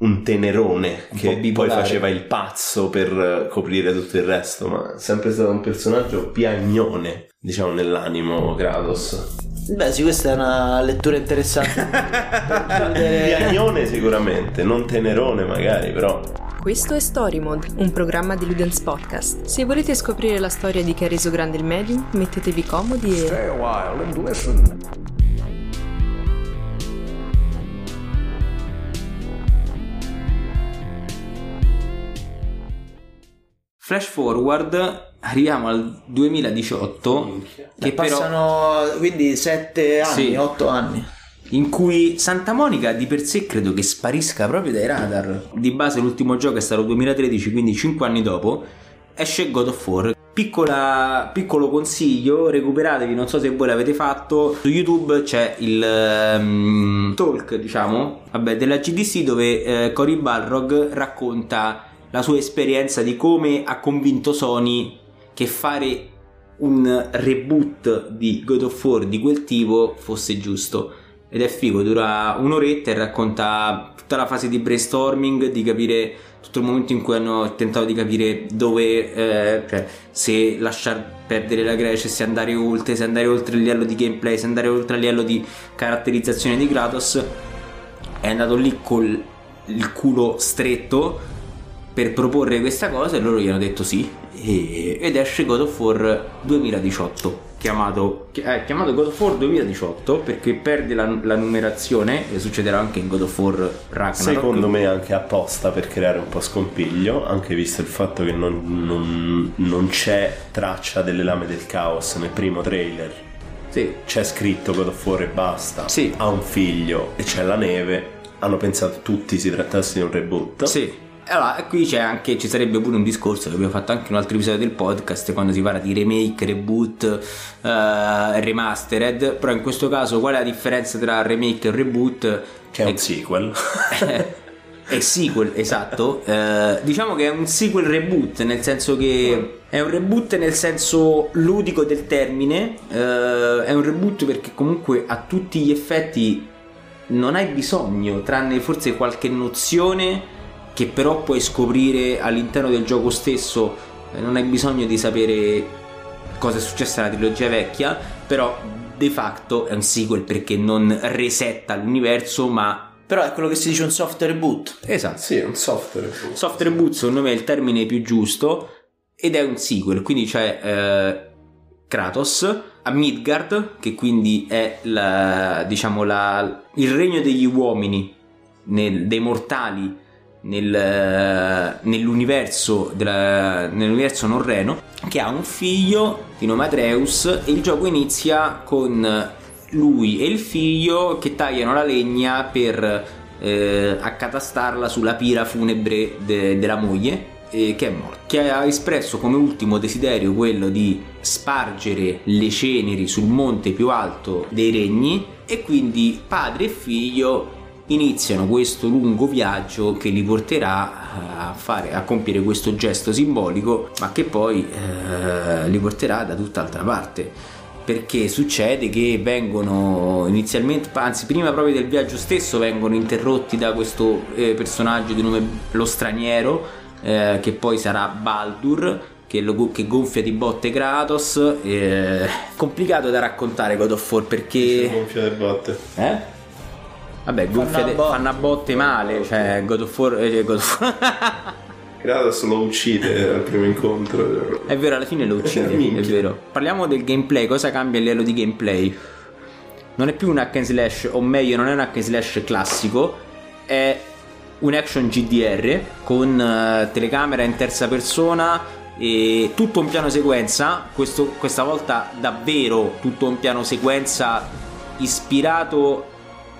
un tenerone Un po' che poi faceva il pazzo per eh, coprire tutto il resto, ma è sempre stato un personaggio piagnone, diciamo, nell'animo Kratos. Beh, sì, questa è una lettura interessante. Piagnone sicuramente, non tenerone magari, però Questo è Story Mode, un programma di Ludens Podcast. Se volete scoprire la storia di chi ha reso grande il medium, mettetevi comodi e... Stay a while and listen. Flash forward, arriviamo al 2018, che però, Passano quindi 7 anni, Sì. 8 anni. in cui Santa Monica di per sé credo che sparisca proprio dai radar. Di base l'ultimo gioco è stato il 2013, quindi 5 anni dopo, esce God of War. Piccola- piccolo consiglio, recuperatevi, non so se voi l'avete fatto, su YouTube c'è il ehm, talk, diciamo, vabbè, della GDC dove eh, Cory Balrog racconta la sua esperienza di come ha convinto Sony che fare un reboot di God of War di quel tipo fosse giusto. Ed è figo, dura un'oretta e racconta tutta la fase di brainstorming, di capire tutto il momento in cui hanno tentato di capire dove, eh, cioè se lasciar perdere la Grecia, se andare oltre, se andare oltre il livello di gameplay, se andare oltre il livello di caratterizzazione di Kratos. È andato lì col culo stretto per proporre questa cosa e loro gli hanno detto sì e- ed esce God of War 2018 chiamato, chi- eh, chiamato God of War 2018 perché perde la, la numerazione e succederà anche in God of War Ragnarok secondo me anche apposta per creare un po' scompiglio, anche visto il fatto che non, non- non c'è traccia delle lame del caos nel primo trailer. sì, C'è scritto God of War e basta. Sì. Ha un figlio e c'è la neve. Hanno pensato tutti si trattasse di un reboot. sì allora e qui c'è anche ci sarebbe pure un discorso che abbiamo fatto anche in un altro episodio del podcast quando si parla di remake, reboot, eh, remastered però in questo caso qual è la differenza tra remake e reboot? Che è È- un sequel. è sequel, esatto. Eh, diciamo che è un sequel reboot, nel senso che è un reboot nel senso ludico del termine. eh, è un reboot perché comunque a tutti gli effetti non hai bisogno, tranne forse qualche nozione che però puoi scoprire all'interno del gioco stesso. eh, non hai bisogno di sapere cosa è successo alla trilogia vecchia, però de facto è un sequel perché non resetta l'universo, ma Però è quello che si dice un soft reboot. Esatto. sì, è un software. Soft reboot secondo me è il termine più giusto ed è un sequel, quindi c'è eh, Kratos a Midgard, che quindi è la, diciamo la, il regno degli uomini, nel- dei mortali nel, eh, nell'universo, della- nell'universo norreno, che ha un figlio di nome Atreus e il gioco inizia con lui e il figlio che tagliano la legna per eh, accatastarla sulla pira funebre de- della moglie eh, che è morta. Che ha espresso come ultimo desiderio quello di spargere le ceneri sul monte più alto dei regni e quindi padre e figlio iniziano questo lungo viaggio che li porterà a, fare, a compiere questo gesto simbolico ma che poi eh, li porterà da tutt'altra parte perché succede che vengono inizialmente, anzi prima proprio del viaggio stesso, vengono interrotti da questo eh, personaggio di nome lo straniero, eh, che poi sarà Baldur, che, lo- che gonfia di botte Kratos. eh, complicato da raccontare God of War perché... Gonfia le botte. Eh? Vabbè, gonfia botte. fanno a botte male, cioè God of War... eh, God of War- Kratos lo uccide al primo incontro. È vero, alla fine lo uccide, è vero. Parliamo del gameplay, cosa cambia a livello di gameplay? Non è più un hack and slash, o meglio, non è un hack and slash classico, è un action GDR con eh, telecamera in terza persona e tutto un piano sequenza, questo- questa volta davvero tutto un piano sequenza ispirato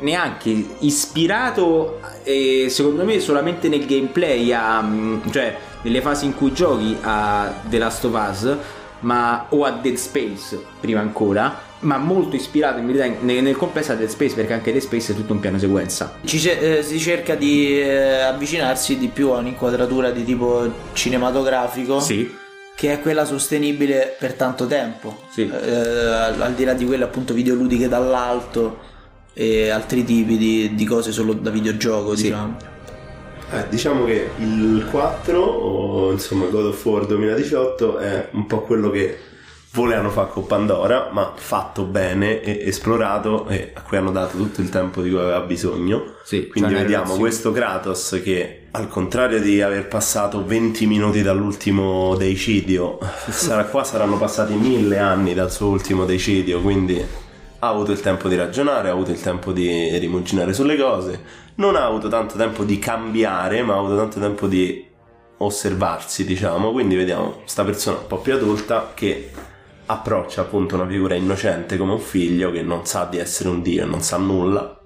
neanche ispirato eh, secondo me solamente nel gameplay a, mm, cioè nelle fasi in cui giochi a The Last of Us ma, o a Dead Space prima ancora ma molto ispirato in verità nel, nel complesso a Dead Space perché anche Dead Space è tutto un piano sequenza ce- eh, si cerca di eh, avvicinarsi di più a un'inquadratura di tipo cinematografico. sì Che è quella sostenibile per tanto tempo. Sì. Eh, al, al di là di quelle appunto videoludiche dall'alto e altri tipi di, di cose solo da videogioco, Sì. diciamo. Eh, diciamo che il 4, o insomma God of War 2018, è un po' quello che volevano fare con Pandora, ma fatto bene e esplorato e a cui hanno dato tutto il tempo di cui aveva bisogno. Sì, Quindi cioè vediamo relazione- questo Kratos che al contrario di aver passato 20 minuti dall'ultimo deicidio, sarà qua saranno passati mille anni dal suo ultimo deicidio, quindi ha avuto il tempo di ragionare, ha avuto il tempo di rimuginare sulle cose, non ha avuto tanto tempo di cambiare, ma ha avuto tanto tempo di osservarsi, diciamo, quindi vediamo sta persona un po' più adulta che approccia appunto una figura innocente come un figlio che non sa di essere un dio e non sa nulla.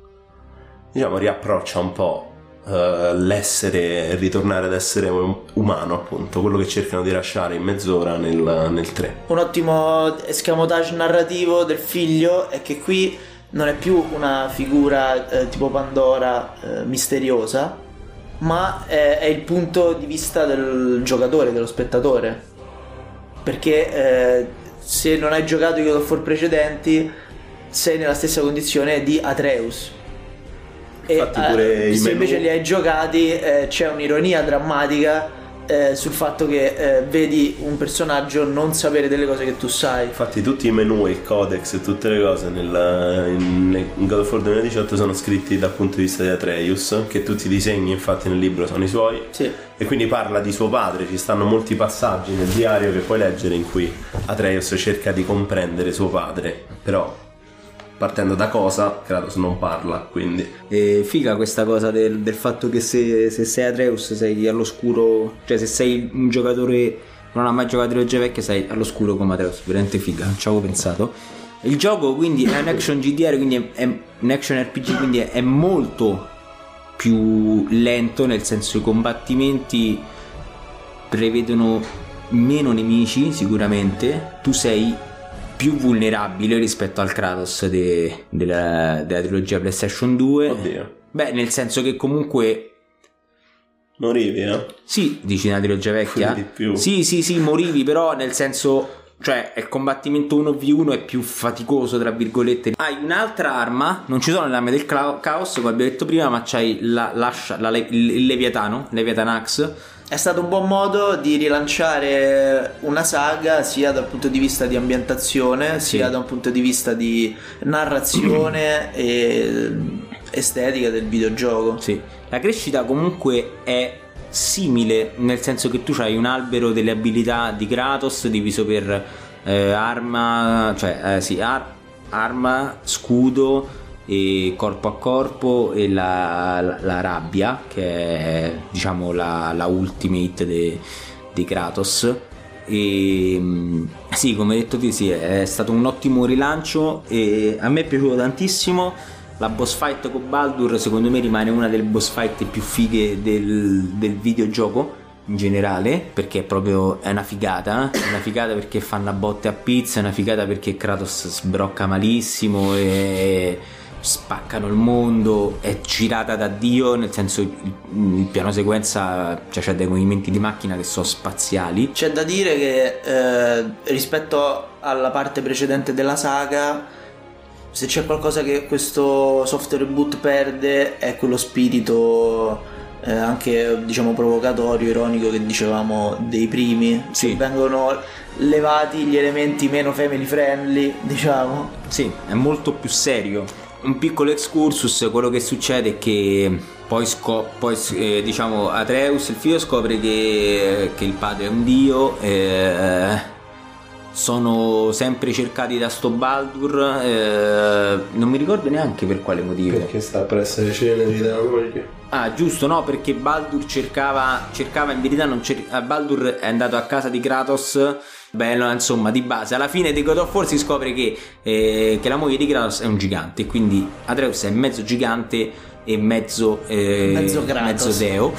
Diciamo riapproccia un po' eh, l'essere ritornare ad essere um- umano appunto quello che cercano di lasciare in mezz'ora nel, nel 3 Un ottimo escamotage narrativo del figlio è che qui non è più una figura eh, tipo Pandora eh, misteriosa, ma è, è il punto di vista del giocatore, dello spettatore. Perché eh, se non hai giocato i God of War precedenti, sei nella stessa condizione di Atreus. E eh, i se invece li hai giocati eh, c'è un'ironia drammatica eh, sul fatto che eh, vedi un personaggio non sapere delle cose che tu sai. infatti tutti i menu e il codex e tutte le cose nel, in, in God of War 2018 sono scritti dal punto di vista di Atreus che tutti i disegni infatti nel libro sono i suoi Sì. e quindi parla di suo padre, ci stanno molti passaggi nel diario che puoi leggere in cui Atreus cerca di comprendere suo padre, però partendo da cosa Kratos non parla, quindi E figa questa cosa del, del fatto che se, se sei Atreus sei all'oscuro, cioè se sei un giocatore non ha mai giocato trilogie vecchie sei all'oscuro come Atreus, veramente figa, non ci avevo pensato. Il gioco quindi è un action GDR, quindi è, è un action RPG, quindi è, è molto più lento, nel senso i combattimenti prevedono meno nemici sicuramente, tu sei più vulnerabile rispetto al Kratos de- della, della trilogia PlayStation 2. oddio, Beh, nel senso che comunque morivi eh? sì, dici nella trilogia vecchia. Sì, sì, sì, morivi, però nel senso cioè il combattimento 1v1 è più faticoso, tra virgolette. Hai un'altra arma, non ci sono le armi del caos, come abbiamo detto prima, ma c'hai la, l'ascia- la le- il, il Leviatano, Leviatanax. È stato un buon modo di rilanciare una saga sia dal punto di vista di ambientazione, sia da un punto di vista di narrazione e estetica del videogioco. Sì, la crescita comunque è simile, nel senso che tu hai un albero delle abilità di Kratos diviso per eh, arma, cioè eh, sì, ar- arma, scudo corpo a corpo e la, la- la rabbia che è diciamo la, la ultimate di Kratos. E mm, sì come detto te sì è stato un ottimo rilancio e a me è piaciuto tantissimo. La boss fight con Baldur secondo me rimane una delle boss fight più fighe del, del videogioco in generale perché è proprio è una figata è una figata perché fanno a botte a pizza è una figata perché Kratos sbrocca malissimo e spaccano il mondo è girata da Dio nel senso il, piano sequenza cioè c'è dei movimenti di macchina che sono spaziali C'è da dire che eh, rispetto alla parte precedente della saga, se c'è qualcosa che questo software reboot perde è quello spirito eh, anche diciamo provocatorio, ironico che dicevamo dei primi. Sì. Vengono levati gli elementi meno family friendly, diciamo. Sì, è molto più serio. Un piccolo excursus, quello che succede è che poi, sco- poi, eh, diciamo Atreus, il figlio, scopre che, che il padre è un dio. eh, sono sempre cercati da sto Baldur. eh, non mi ricordo neanche per quale motivo. perché sta per essere ceneri della moglie. Ah, giusto, no, perché Baldur cercava, cercava in verità non cer- ah, Baldur è andato a casa di Kratos, bello, insomma, di base. Alla fine di God of War si scopre che, eh, che la moglie di Kratos è un gigante, quindi Atreus è mezzo gigante e mezzo, eh, Mezzo Kratos. mezzo deo.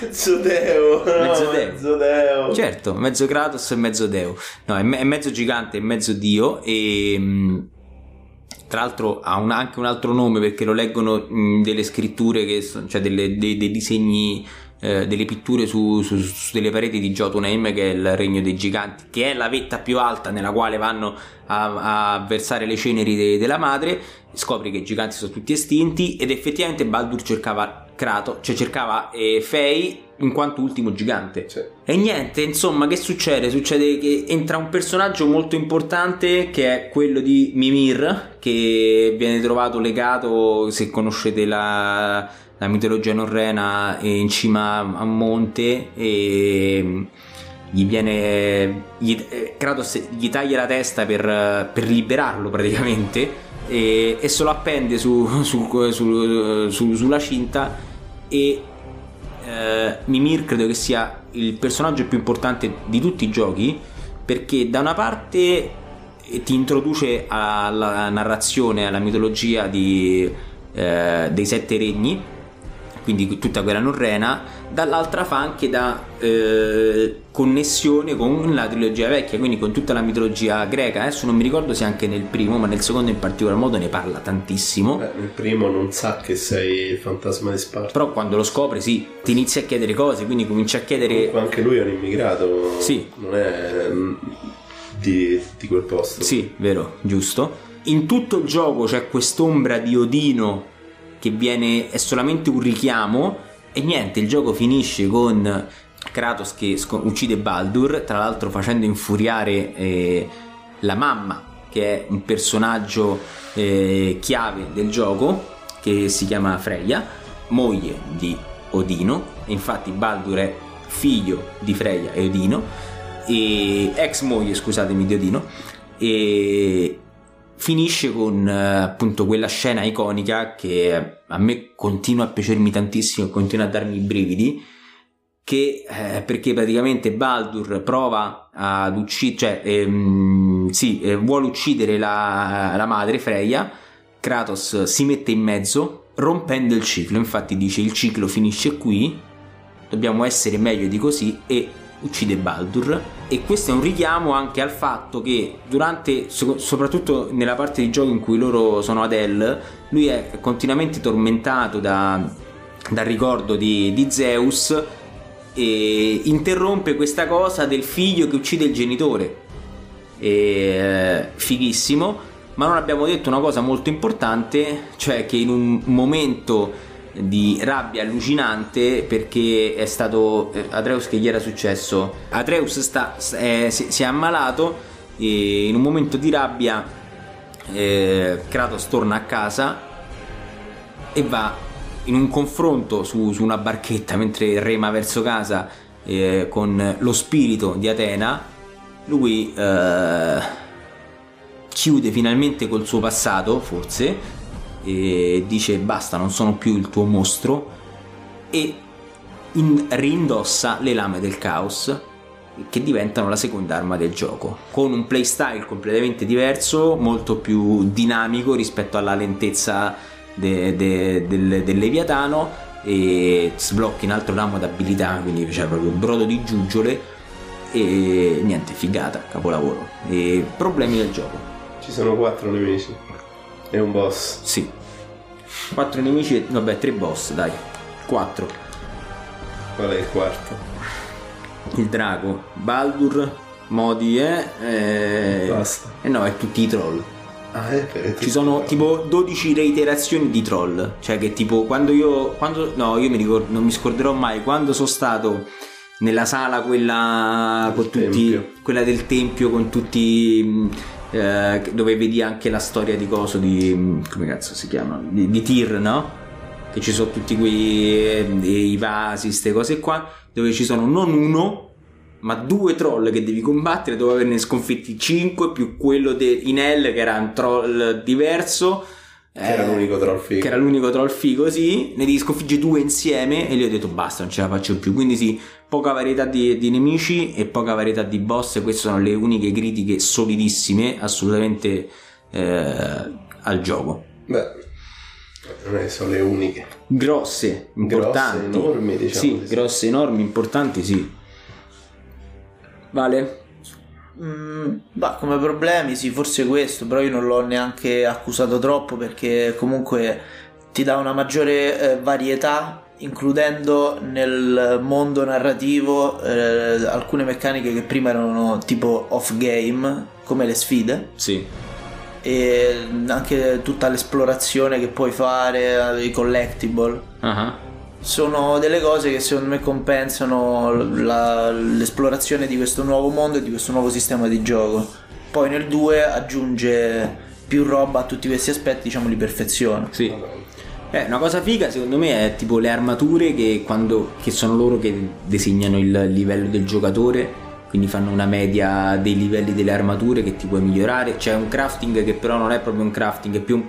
Mezzo Deo, no, Mezzo Deo. mezzo Deo. certo, mezzo Kratos e mezzo deo. No, è, me- è mezzo gigante e mezzo dio e... mh, tra l'altro ha un- anche un altro nome perché lo leggono mh, delle scritture, che so- cioè delle- dei, dei disegni, eh, delle pitture su, su- su delle pareti di Jotunheim che è il regno dei giganti, che è la vetta più alta nella quale vanno a, a versare le ceneri de- della madre. Scopri che i giganti sono tutti estinti ed effettivamente Baldur cercava Kratos, cioè cercava eh, Fei in quanto ultimo gigante. Sì. E niente, insomma, che succede? Succede che entra un personaggio molto importante che è quello di Mimir, che viene trovato legato, se conoscete la, la mitologia norrena, eh, in cima a monte e gli viene... Gli, eh, Kratos gli taglia la testa per, per liberarlo praticamente e, e se lo appende su- su- su- sulla cinta e eh, Mimir credo che sia il personaggio più importante di tutti i giochi perché da una parte eh, ti introduce alla narrazione, alla mitologia di, eh, dei sette regni, quindi tutta quella norrena, dall'altra fa anche da eh, connessione con la trilogia vecchia, quindi con tutta la mitologia greca. Adesso non mi ricordo se anche nel primo, ma nel secondo in particolar modo ne parla tantissimo. Beh, il primo non sa che sei il fantasma di Sparta. Però quando lo scopri, sì, ti inizi a chiedere cose, quindi cominci a chiedere. Comunque anche lui è un immigrato. Sì. Non è mm, di, di quel posto. Sì, vero, giusto. In tutto il gioco c'è quest'ombra di Odino che viene. è solamente un richiamo. E niente, il gioco finisce con Kratos che sco- uccide Baldur, tra l'altro facendo infuriare eh, la mamma, che è un personaggio eh, chiave del gioco, che si chiama Freya, moglie di Odino. E infatti Baldur è figlio di Freya e Odino, e ex moglie, scusatemi, di Odino. E finisce con eh, appunto quella scena iconica che a me continua a piacermi tantissimo e continua a darmi i brividi che eh, perché praticamente Baldur prova ad uccidere cioè ehm, sì, eh, vuole uccidere la, la madre Freya Kratos si mette in mezzo rompendo il ciclo. Infatti dice il ciclo finisce qui dobbiamo essere meglio di così e uccide Baldur e questo è un richiamo anche al fatto che durante so- soprattutto nella parte di gioco in cui loro sono ad El lui è continuamente tormentato da, dal ricordo di, di Zeus e interrompe questa cosa del figlio che uccide il genitore. E, eh, fighissimo ma non abbiamo detto una cosa molto importante cioè che in un momento di rabbia allucinante perché è stato eh, Atreus che gli era successo. Atreus sta, si, si è ammalato e in un momento di rabbia eh, Kratos torna a casa e va in un confronto su, su una barchetta mentre rema verso casa eh, con lo spirito di Atena. Lui eh, chiude finalmente col suo passato forse e dice basta non sono più il tuo mostro e in- rindossa le lame del caos che diventano la seconda arma del gioco con un playstyle completamente diverso molto più dinamico rispetto alla lentezza de- de- del, del Leviatano e sblocchi un altro ramo d'abilità quindi c'è proprio un brodo di giuggiole e niente figata capolavoro e problemi del gioco Ci sono quattro nemici. E un boss. sì. Quattro nemici, e- vabbè, tre boss, dai. Quattro. Qual è il quarto? Il drago, Baldur, Modi, eh? eh... Basta. Eh no, è tutti i troll. Ah, è per Ci sono tipo 12 reiterazioni di troll. Cioè che tipo quando io... Quando, no, io mi ricordo, non mi scorderò mai. Quando sono stato nella sala quella con Del tutti... Quella del tempio con tutti... eh, dove vedi anche la storia di coso di... mh, come cazzo si chiama? Di, di Tyr, no? Che ci sono tutti quei... eh, i vasi, queste cose qua. Dove ci sono non uno ma due troll che devi combattere dopo averne sconfitti 5 più quello de- in Hell che era un troll diverso Che era eh, l'unico troll figo. che era l'unico troll figo sì. Ne devi sconfiggere due insieme e gli ho detto basta non ce la faccio più. Quindi sì poca varietà di, di nemici e poca varietà di boss. Queste sono le uniche critiche solidissime assolutamente eh, al gioco. Beh, non è sono le uniche. grosse importanti. enormi, diciamo sì di sì. grosse enormi importanti sì. Vale Mm, bah, come problemi sì, forse questo, però io non l'ho neanche accusato troppo perché comunque ti dà una maggiore eh, varietà, includendo nel mondo narrativo eh, alcune meccaniche che prima erano tipo off game, come le sfide, sì. E anche tutta l'esplorazione che puoi fare, i collectible. Ah, sono delle cose che secondo me compensano la- l'esplorazione di questo nuovo mondo e di questo nuovo sistema di gioco. Poi nel 2 aggiunge più roba a tutti questi aspetti, diciamo li perfeziona. Sì. Eh, una cosa figa secondo me è tipo le armature che, quando, che sono loro che disegnano il livello del giocatore, quindi fanno una media dei livelli delle armature che ti puoi migliorare. C'è un crafting che però non è proprio un crafting, è più un,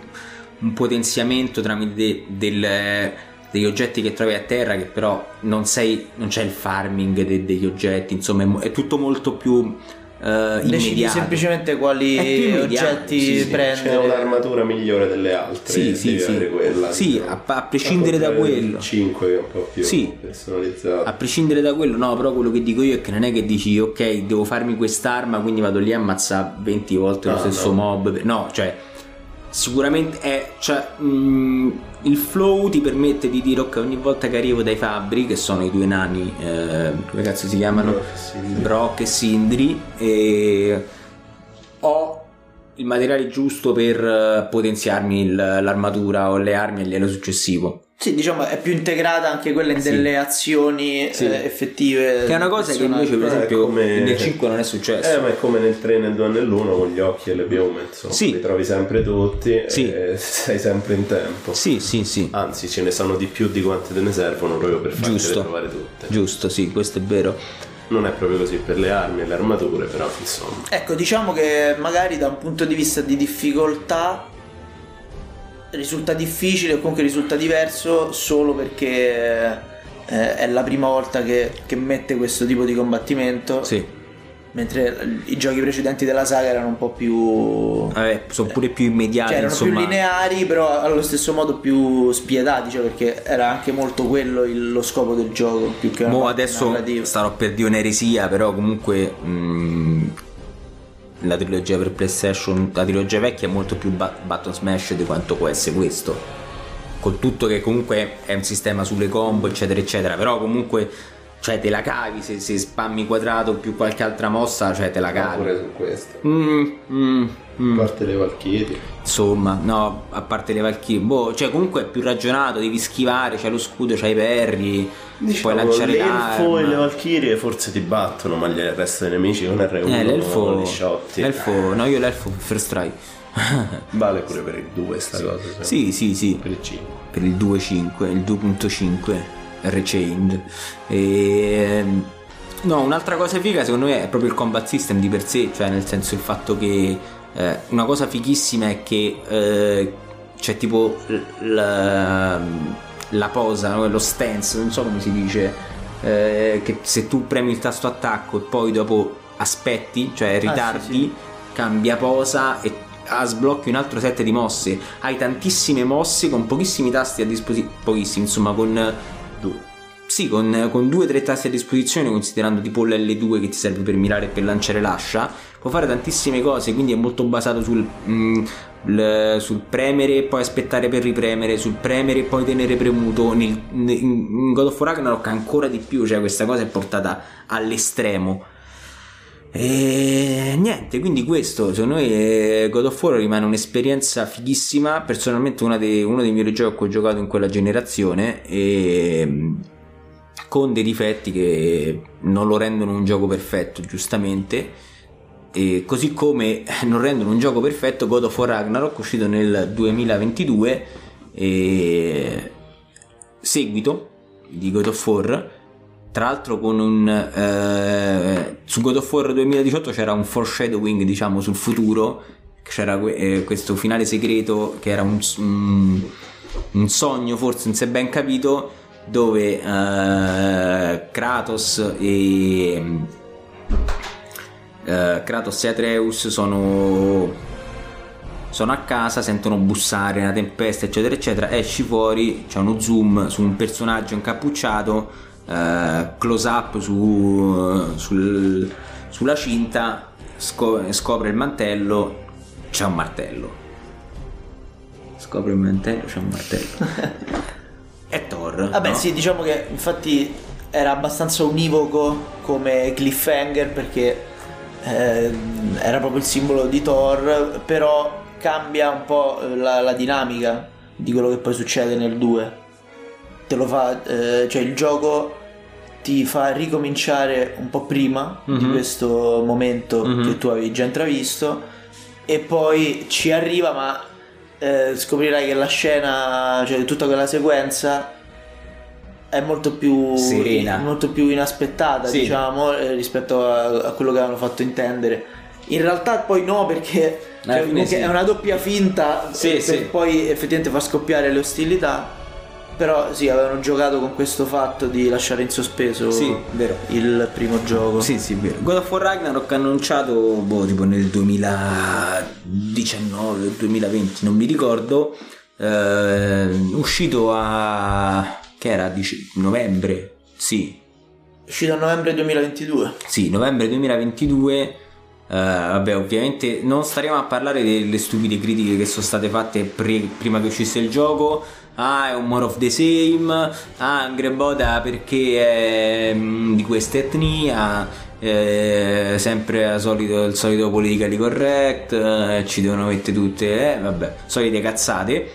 un potenziamento tramite de- del- degli oggetti che trovi a terra che però non, sei, non c'è il farming de- degli oggetti, insomma è, tutto molto più eh, Decidi immediato. semplicemente quali oggetti sì, sì. prendere. C'è un'armatura migliore delle altre. Sì, sì, sì. quella. Sì, diciamo. a- a prescindere da quello. 5 che è un po' più Sì. personalizzato. A prescindere da quello, no, però quello che dico io è che non è che dici ok, devo farmi quest'arma, quindi vado lì a ammazzare 20 volte lo No, stesso no. mob. No, cioè, sicuramente è. Cioè, mh, il flow ti permette di dire ok, ogni volta che arrivo dai fabbri, che sono i due nani, eh, come cazzo si chiamano? Brock e Sindri. E e ho il materiale giusto per eh, potenziarmi il- l'armatura o le armi a livello successivo. Sì, diciamo è più integrata anche quella in Sì. delle azioni Sì. eh, effettive. Che è una cosa che invece, per esempio, come- nel 5 non è successo. Eh, ma è come nel 3, nel 2 e nell'1 con gli occhi e le piume, insomma. Sì. Li trovi sempre tutti Sì. e sei sempre in tempo. Sì, sì, sì. Anzi, ce ne sono di più di quante te ne servono proprio per Giusto. trovare tutte. Giusto, sì, questo è vero. Non è proprio così per le armi e le armature, però insomma. Ecco, diciamo che magari da un punto di vista di difficoltà risulta difficile o comunque risulta diverso solo perché eh, è la prima volta che, che mette questo tipo di combattimento. Sì. Mentre i giochi precedenti della saga erano un po' più. Vabbè, sono pure più immediati, Cioè, erano insomma. più lineari, però allo stesso modo più spietati, cioè perché era anche molto quello il- lo scopo del gioco. Più che Mo adesso narrativa. starò per dire un'eresia, però comunque mh, la trilogia per PlayStation, la trilogia vecchia è molto più ba- button smash di quanto può essere questo. Col tutto che comunque è un sistema sulle combo, eccetera, eccetera. Però comunque, cioè, te la cavi se, se spammi quadrato più qualche altra mossa, cioè te la cavi. pure su questo. Mm, mm, mm. A parte le Valkyrie. Insomma, no, a parte le Valkyrie, boh, cioè comunque è più ragionato, devi schivare, c'hai lo scudo, c'hai i perri, puoi lanciare l'elfo e le l'arma. Valkyrie forse ti battono, ma il resto dei nemici con R1 Eh, l'elfo, li sciotti. l'elfo, no, io l'elfo first strike. Vale pure per il 2 sta cosa. secondo sì, sì, sì, Per il 5. per il 2.5, il 2.5 Rechained. E no, un'altra cosa figa secondo me è proprio il combat system di per sé, cioè nel senso il fatto che eh, una cosa fighissima è che eh, c'è tipo la, la posa, no? lo stance, non so come si dice, eh, che se tu premi il tasto attacco e poi dopo aspetti, cioè ritardi, cambia posa e ah, sblocchi un altro set di mosse. Hai tantissime mosse con pochissimi tasti a disposizione, pochissimi, insomma, con due. Sì, con, con due o tre tasti a disposizione, considerando tipo l'L2 che ti serve per mirare e per lanciare l'ascia, può fare tantissime cose, quindi è molto basato sul, mm, il- sul premere e poi aspettare per ripremere, sul premere e poi tenere premuto. Nel- in in God of Ragnarok ancora di più, cioè questa cosa è portata all'estremo. E niente, quindi questo secondo me eh, God of War rimane un'esperienza fighissima. Personalmente dei- uno dei miei giochi che ho giocato in quella generazione e con dei difetti che non lo rendono un gioco perfetto, giustamente. E così come non rendono un gioco perfetto God of War Ragnarok uscito nel 2022 e seguito di God of War tra l'altro con un eh, su God of War 2018 c'era un foreshadowing diciamo sul futuro c'era eh, questo finale segreto che era un, un- un sogno forse non si è ben capito dove eh, Kratos e eh, Kratos e Atreus sono sono a casa, sentono bussare una tempesta, eccetera, eccetera. Esci fuori, c'è uno zoom su un personaggio incappucciato, eh, close up su, sul- sulla cinta, sco- scopre il mantello, c'è un martello. Scopre il mantello, c'è un martello. È Thor. Vabbè, no? sì, diciamo che infatti era abbastanza univoco come cliffhanger perché ehm, era proprio il simbolo di Thor, però cambia un po' la, la dinamica di quello che poi succede nel 2. te lo fa, eh, cioè il gioco ti fa ricominciare un po' prima di Mhm. questo momento Mhm. che tu avevi già intravisto e poi ci arriva ma eh, scoprirai che la scena, cioè tutta quella sequenza è molto più Serena. molto più inaspettata Sì. diciamo eh, rispetto a, a quello che avevano fatto intendere in realtà poi no perché Alla cioè, comunque sì. è una doppia finta Sì, per sì. poi effettivamente far scoppiare le ostilità però sì avevano giocato con questo fatto di lasciare in sospeso Sì, vero. il primo gioco Sì, sì, vero. God of War Ragnarok ha annunciato boh, tipo nel 2019 2020, non mi ricordo. eh, uscito a che era Dice- novembre? Sì, uscito a novembre 2022 sì, novembre 2022. eh, vabbè, ovviamente non staremo a parlare delle stupide critiche che sono state fatte pre- prima che uscisse il gioco. Ah, è un more of the same. Ah, Angry Boda perché è mm, di questa etnia. eh, sempre solito- il solito politically correct. eh, ci devono mettere tutte, eh, vabbè, solite cazzate.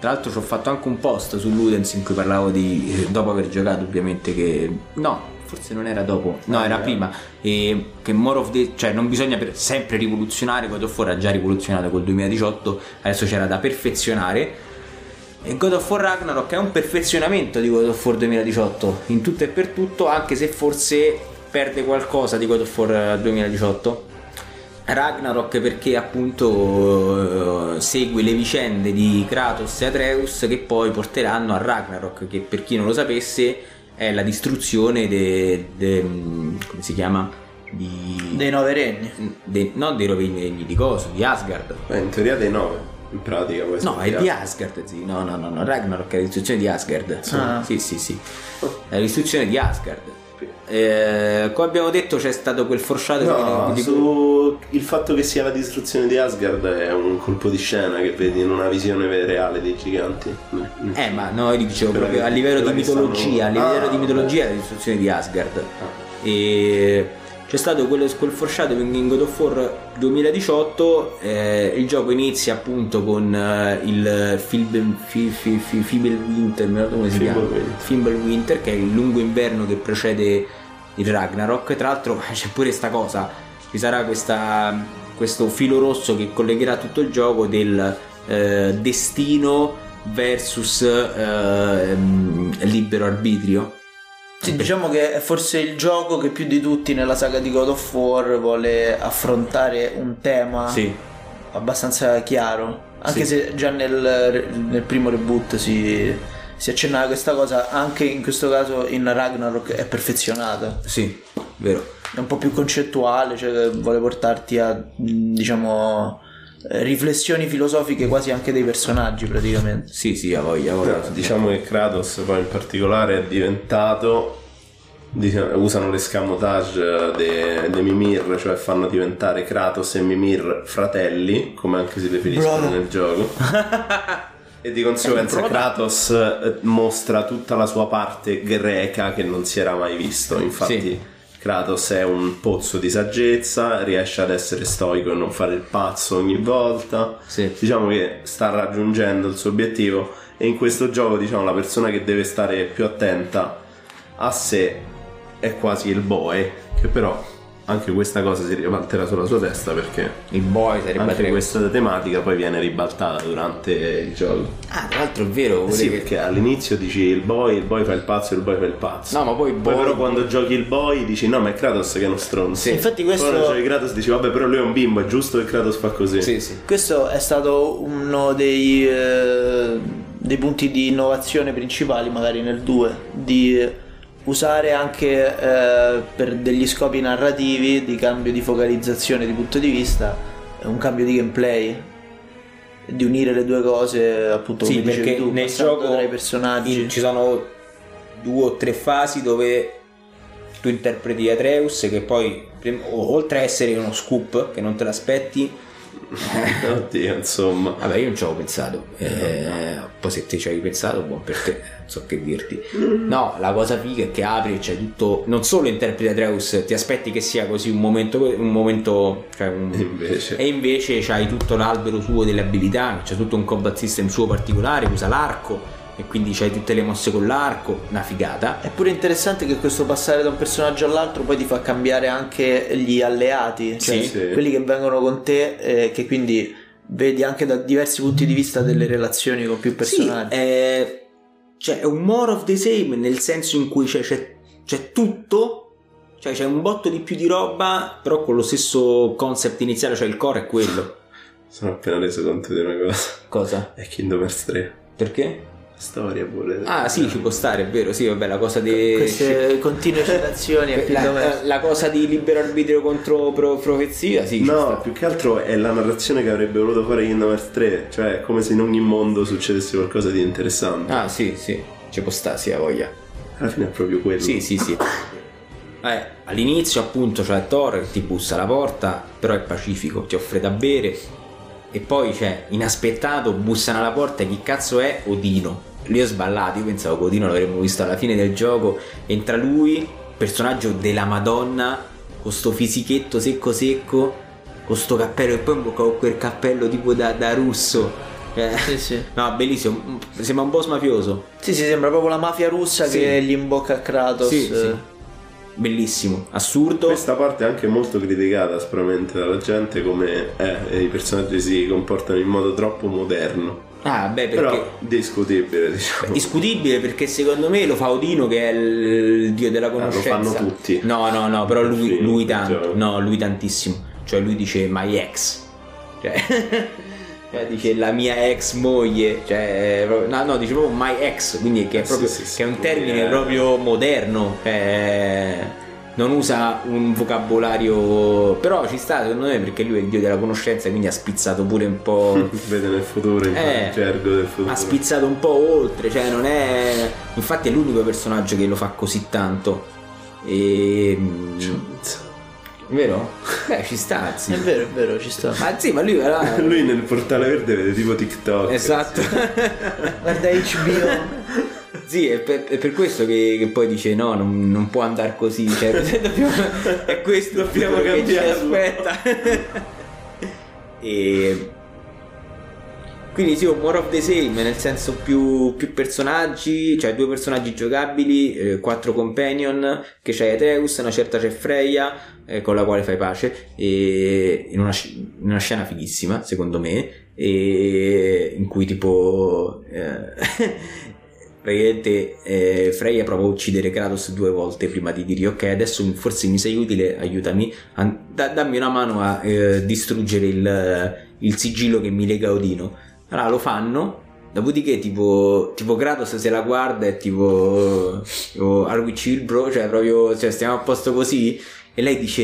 Tra l'altro ci ho fatto anche un post su Ludens in cui parlavo di eh, dopo aver giocato ovviamente che no, forse non era dopo, no, era prima e che more of the cioè non bisogna per sempre rivoluzionare, God of War ha già rivoluzionato col 2018, adesso c'era da perfezionare. E God of War Ragnarok è un perfezionamento di God of War 2018 in tutto e per tutto, anche se forse perde qualcosa di God of War 2018. Ragnarok perché appunto eh, segue le vicende di Kratos e Atreus che poi porteranno a Ragnarok che per chi non lo sapesse è la distruzione de, de- come si chiama? Di dei nove regni. De- non dei rovini di cosa di Asgard. Beh, in teoria dei 9, in pratica questo. no è di Asgard sì. no no no, no. Ragnarok è la distruzione di Asgard Ah. sì sì sì è la distruzione di Asgard eh, come abbiamo detto c'è stato quel foreshadowing No, di- su il fatto che sia la distruzione di Asgard è un colpo di scena che vedi in una visione reale dei giganti. Eh, ma no, io dicevo Quella proprio che- a livello di mitologia, a stanno- livello Ah, di mitologia è la distruzione di Asgard. E c'è stato quello, quel foreshadowing in God of War 2018, eh, il gioco inizia appunto con eh, il Fimble fi, fi, fi, Fimble Winter, mi ricordo come si chiama? Fimbulwinter. Fimbulwinter, che è il lungo inverno che precede il Ragnarok. Tra l'altro c'è pure sta cosa, ci sarà questa, questo filo rosso che collegherà tutto il gioco del eh, destino versus ehm, libero arbitrio. Sì, diciamo che è forse il gioco che più di tutti nella saga di God of War vuole affrontare un tema Sì, abbastanza chiaro. Anche Sì. se già nel, nel primo reboot si, si accennava questa cosa, anche in questo caso in Ragnarok è perfezionata. sì, vero. È un po' più concettuale, cioè vuole portarti a diciamo riflessioni filosofiche quasi anche dei personaggi praticamente. Sì, sì, a voglia, a voglia. No, diciamo che Kratos poi in particolare è diventato diciamo, usano l'escamotage de- dei Mimir cioè fanno diventare Kratos e Mimir fratelli come anche si definiscono Bravo. nel gioco e di conseguenza Kratos eh, mostra tutta la sua parte greca che non si era mai visto infatti Sì. Kratos è un pozzo di saggezza riesce ad essere stoico e non fare il pazzo ogni volta Sì. diciamo che sta raggiungendo il suo obiettivo e in questo gioco diciamo la persona che deve stare più attenta a sé è quasi il boy che però anche questa cosa si ribalterà sulla sua testa perché Il boy sarebbe anche questa tematica poi viene ribaltata durante il gioco Ah, tra l'altro è vero. Eh sì volete- perché all'inizio dici il boy il boy fa il pazzo il boy fa il pazzo No, ma poi il poi boy- però quando giochi il boy dici no ma è Kratos che è uno stronzo Sì. Infatti questo- poi quando giochi Kratos dici vabbè però lui è un bimbo è giusto che Kratos fa così Sì, sì. Questo è stato uno dei, eh, dei punti di innovazione principali, magari nel 2, di usare anche eh, per degli scopi narrativi, di cambio di focalizzazione di punto di vista, eh, un cambio di gameplay, di unire le due cose, appunto, Sì, come perché tu, nel gioco tra i personaggi. in- ci sono due o tre fasi dove tu interpreti Atreus che poi oltre a essere uno scoop che non te l'aspetti oddio insomma. Vabbè io non ci avevo pensato. Eh, poi se te ci hai pensato buon per te non so che dirti. No la cosa figa è che apri e c'è tutto non solo interpreti Atreus ti aspetti che sia così un momento un momento cioè un, invece? E invece c'hai tutto l'albero suo delle abilità, c'è tutto un combat system suo particolare, usa l'arco, e quindi c'hai tutte le mosse con l'arco, una figata. È pure interessante che questo passare da un personaggio all'altro poi ti fa cambiare anche gli alleati, cioè Sì. Sì. quelli che vengono con te, eh, che quindi vedi anche da diversi punti di vista delle relazioni con più personaggi. Sì, è, cioè, è un more of the same nel senso in cui c'è, c'è- c'è tutto, cioè c'è un botto di più di roba, però con lo stesso concept iniziale, cioè il core è quello. Sono appena reso conto di una cosa. Cosa? È Kingdom Hearts 3. Perché? Storia pure. Ah sì, ci può stare, è vero, sì, vabbè, la cosa di... Queste continue citazioni la, la- cosa di libero arbitrio contro pro- profezia, sì. ci No, sta. più che altro è la narrazione che avrebbe voluto fare Kingdom Hearts 3. Cioè, come se in ogni mondo succedesse qualcosa di interessante. Ah sì, sì, ci può stare, sì, ha voglia. Alla fine è proprio quello. Sì, sì, sì. Eh, all'inizio appunto c'è Thor che ti bussa alla porta, però è pacifico, ti offre da bere e poi c'è inaspettato, bussano alla porta e chi cazzo è? Odino. Lì ho sballato, io pensavo che Odino l'avremmo visto alla fine del gioco, entra lui, personaggio della Madonna, con sto fisichetto secco secco, con sto cappello e poi con quel cappello tipo da, da russo. Eh, Sì, sì. No, bellissimo, sembra un boss mafioso. Sì, sì, sembra proprio la mafia russa Sì. che gli imbocca a Kratos. Sì, sì. Bellissimo, assurdo. Questa parte è anche molto criticata aspramente dalla gente come eh, i personaggi si comportano in modo troppo moderno. Ah, beh, perché Però discutibile, diciamo. discutibile perché secondo me lo fa Odino che è il dio della lo conoscenza. fanno tutti. No, no, no, però lui, Sì, lui tanto. cioè. No, lui tantissimo. Cioè lui dice my ex. Cioè, cioè, dice la mia ex moglie. Cioè, no, no, dice proprio my ex, quindi che è Eh, proprio sì, sì, che è un termine proprio moderno. eh, non usa un vocabolario, però ci sta secondo me perché lui è il dio della conoscenza, quindi ha spizzato pure un po'. Vede nel futuro, in Eh, gergo del futuro. ha spizzato un po' oltre, cioè non è. Infatti è l'unico personaggio che lo fa così tanto. E. Vero? Beh, ci sta, È sì. vero, è vero, ci sta. Ma sì, ma lui era. Lui nel portale verde vede tipo TikTok. Esatto. Guarda HBO. Sì, è per, è per questo che, che poi dice: no, non, non può andare così. Cioè, dobbiamo- è questo Dobbiamo che ci aspetta. e. Quindi sì, un more of the same, nel senso più, più personaggi, cioè due personaggi giocabili, eh, quattro companion, che c'è Atreus, una certa c'è Freya, eh, con la quale fai pace, e in una, in una scena fighissima, secondo me, e in cui tipo... eh, praticamente eh, Freya prova a uccidere Kratos due volte prima di dire ok adesso forse mi sei utile aiutami. An- da- dammi una mano a eh, distruggere il, il sigillo che mi lega a Odino. Allora lo fanno. Dopodiché tipo, tipo Kratos se la guarda e tipo, tipo are we chill bro? Cioè proprio cioè, stiamo a posto così? E lei dice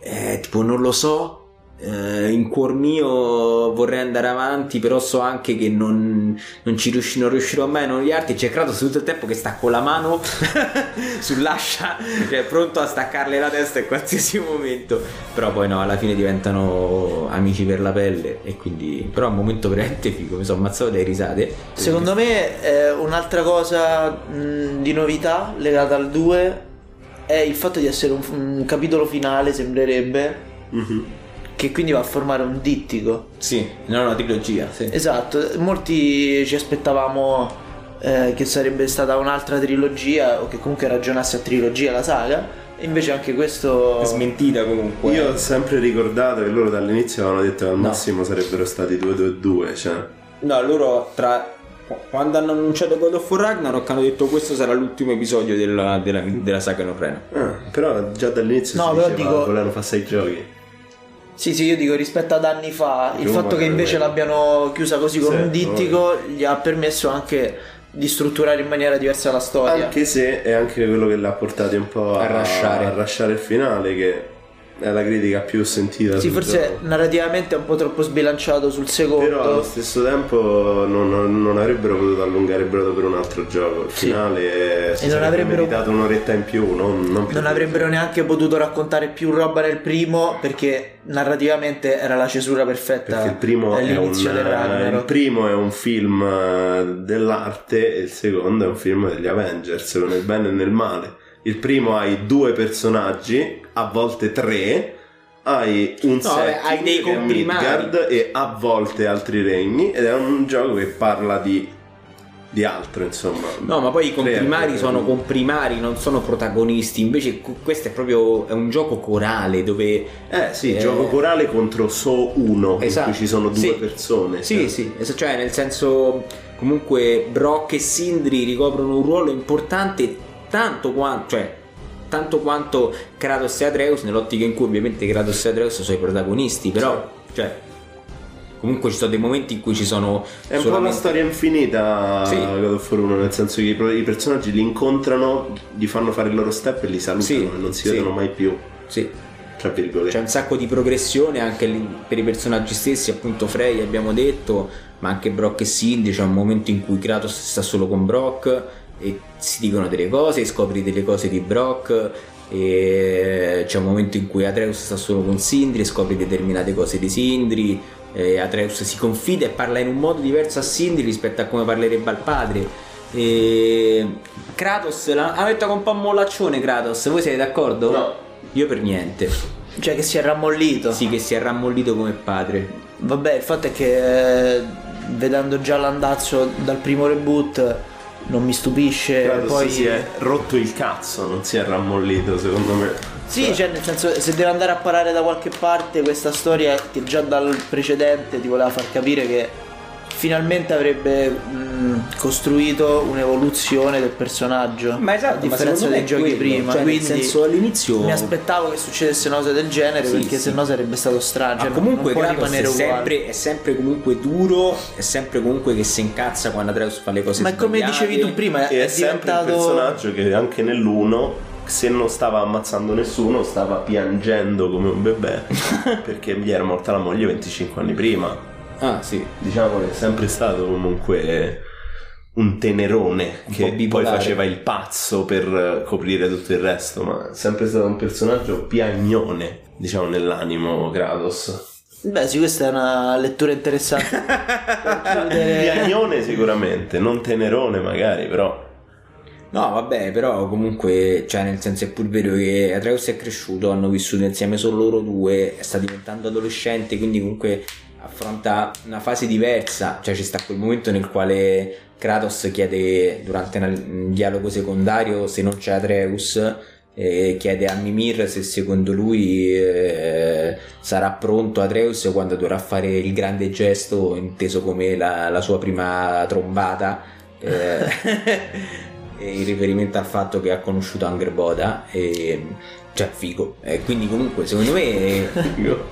eh, tipo non lo so eh, in cuor mio vorrei andare avanti però so anche che non, non ci riusci- non riuscirò mai a annoiarti c'è Kratos tutto il tempo che sta con la mano sull'ascia cioè pronto a staccarle la testa in qualsiasi momento. Però poi no alla fine diventano amici per la pelle e quindi però è un momento veramente figo mi sono ammazzato dai risate. Secondo me eh, un'altra cosa mh, di novità legata al 2 è il fatto di essere un, un capitolo finale, sembrerebbe, Mhm. Che quindi va a formare un dittico. sì no no trilogia sì. Esatto, molti ci aspettavamo eh, che sarebbe stata un'altra trilogia o che comunque ragionasse a trilogia la saga, e invece anche questo... smentita comunque Io ho sempre ricordato che loro dall'inizio avevano detto che al No. massimo sarebbero stati 2-2-2, cioè. No, loro tra quando hanno annunciato God of War Ragnarok hanno detto questo sarà l'ultimo episodio della, della, della saga norrena. Ah, però già dall'inizio No, si diceva dico- volevano fare sei giochi. Sì, sì, io dico rispetto ad anni fa, il fatto che invece l'abbiano chiusa così con Sì, un dittico gli ha permesso anche di strutturare in maniera diversa la storia. Anche se è anche quello che l'ha portati un po' a, A rasciare. a rasciare il finale, che è la critica più sentita. Sì, forse gioco. narrativamente è un po' troppo sbilanciato sul secondo. Però allo stesso tempo non, non- non avrebbero potuto allungare il brodo per un altro gioco. Il Sì. finale si non sarebbe avrebbero- meritato un'oretta in più, non, non più Non avrebbero neanche potuto raccontare più roba nel primo perché narrativamente era la cesura perfetta. Perché il primo, è un, il primo è un film eh, dell'arte e il secondo è un film degli Avengers, nel bene e nel male. Il primo hai due personaggi, a volte tre, hai un set vabbè, hai dei. Midgard e a volte altri regni ed è un gioco che parla di di altro, insomma. No, ma poi i comprimari sono comprimari, non sono protagonisti. Invece questo è proprio è un gioco corale dove Eh sì, Eh, gioco corale contro so uno, Esatto. in cui ci sono due Sì. persone. Sì, Eh. sì, cioè nel senso comunque Brock e Sindri ricoprono un ruolo importante tanto quanto, cioè, tanto quanto Kratos e Atreus nell'ottica in cui ovviamente Kratos e Atreus sono i protagonisti, però cioè comunque ci sono dei momenti in cui ci sono È un po' una solamente- storia infinita Sì. God of War 1, nel senso che i, personaggi li incontrano, gli fanno fare il loro step e li salutano Sì, e non si sì. vedono mai più, Sì, tra virgolette. c'è un sacco di progressione anche per i personaggi stessi, appunto Frey abbiamo detto, ma anche Brock e Cindy, c'è un momento in cui Kratos sta solo con Brock e si dicono delle cose, scopri delle cose di Brock e c'è un momento in cui Atreus sta solo con Sindri e scopri determinate cose di Sindri e Atreus si confida e parla in un modo diverso a Sindri rispetto a come parlerebbe al padre e Kratos l'ha ha detto è un po' mollaccione Kratos voi siete d'accordo? No. io per niente Cioè che si è rammollito. sì che si è rammollito come padre Vabbè, il fatto è che eh, vedendo già l'andazzo dal primo reboot non mi stupisce. Kratos poi si è rotto il cazzo, non si è rammollito secondo me. Sì, cioè nel senso se deve andare a parare da qualche parte questa storia che già dal precedente ti voleva far capire che finalmente avrebbe mh, costruito un'evoluzione del personaggio. Ma esatto, a differenza dei giochi prima. cioè, quindi nel senso all'inizio mi aspettavo che succedesse una cosa del genere Sì, perché sì. sennò sarebbe stato strano. Ma Cioè, comunque non può è sempre, è sempre comunque duro, è sempre comunque che si incazza quando Atreus fa le cose Ma come dicevi tu prima, è, è, sempre un diventato personaggio che anche nell'uno, se non stava ammazzando nessuno, stava piangendo come un bebè perché gli era morta la moglie 25 anni prima. Ah, sì. Diciamo che è sempre stato comunque un tenerone Un che po' poi faceva il pazzo per eh, coprire tutto il resto, ma è sempre stato un personaggio piagnone, diciamo, nell'animo Kratos. Beh, sì, questa è una lettura interessante. Piagnone sicuramente, non tenerone magari, però No, vabbè, però comunque, cioè, nel senso è pur vero che Atreus è cresciuto, hanno vissuto insieme solo loro due, sta diventando adolescente, quindi comunque affronta una fase diversa, cioè ci sta quel momento nel quale Kratos chiede durante un dialogo secondario se non c'è Atreus e chiede a Mimir se secondo lui eh, sarà pronto Atreus quando dovrà fare il grande gesto inteso come la, la sua prima trombata eh, in riferimento al fatto che ha conosciuto Angerboda e cioè figo. E quindi comunque secondo me è,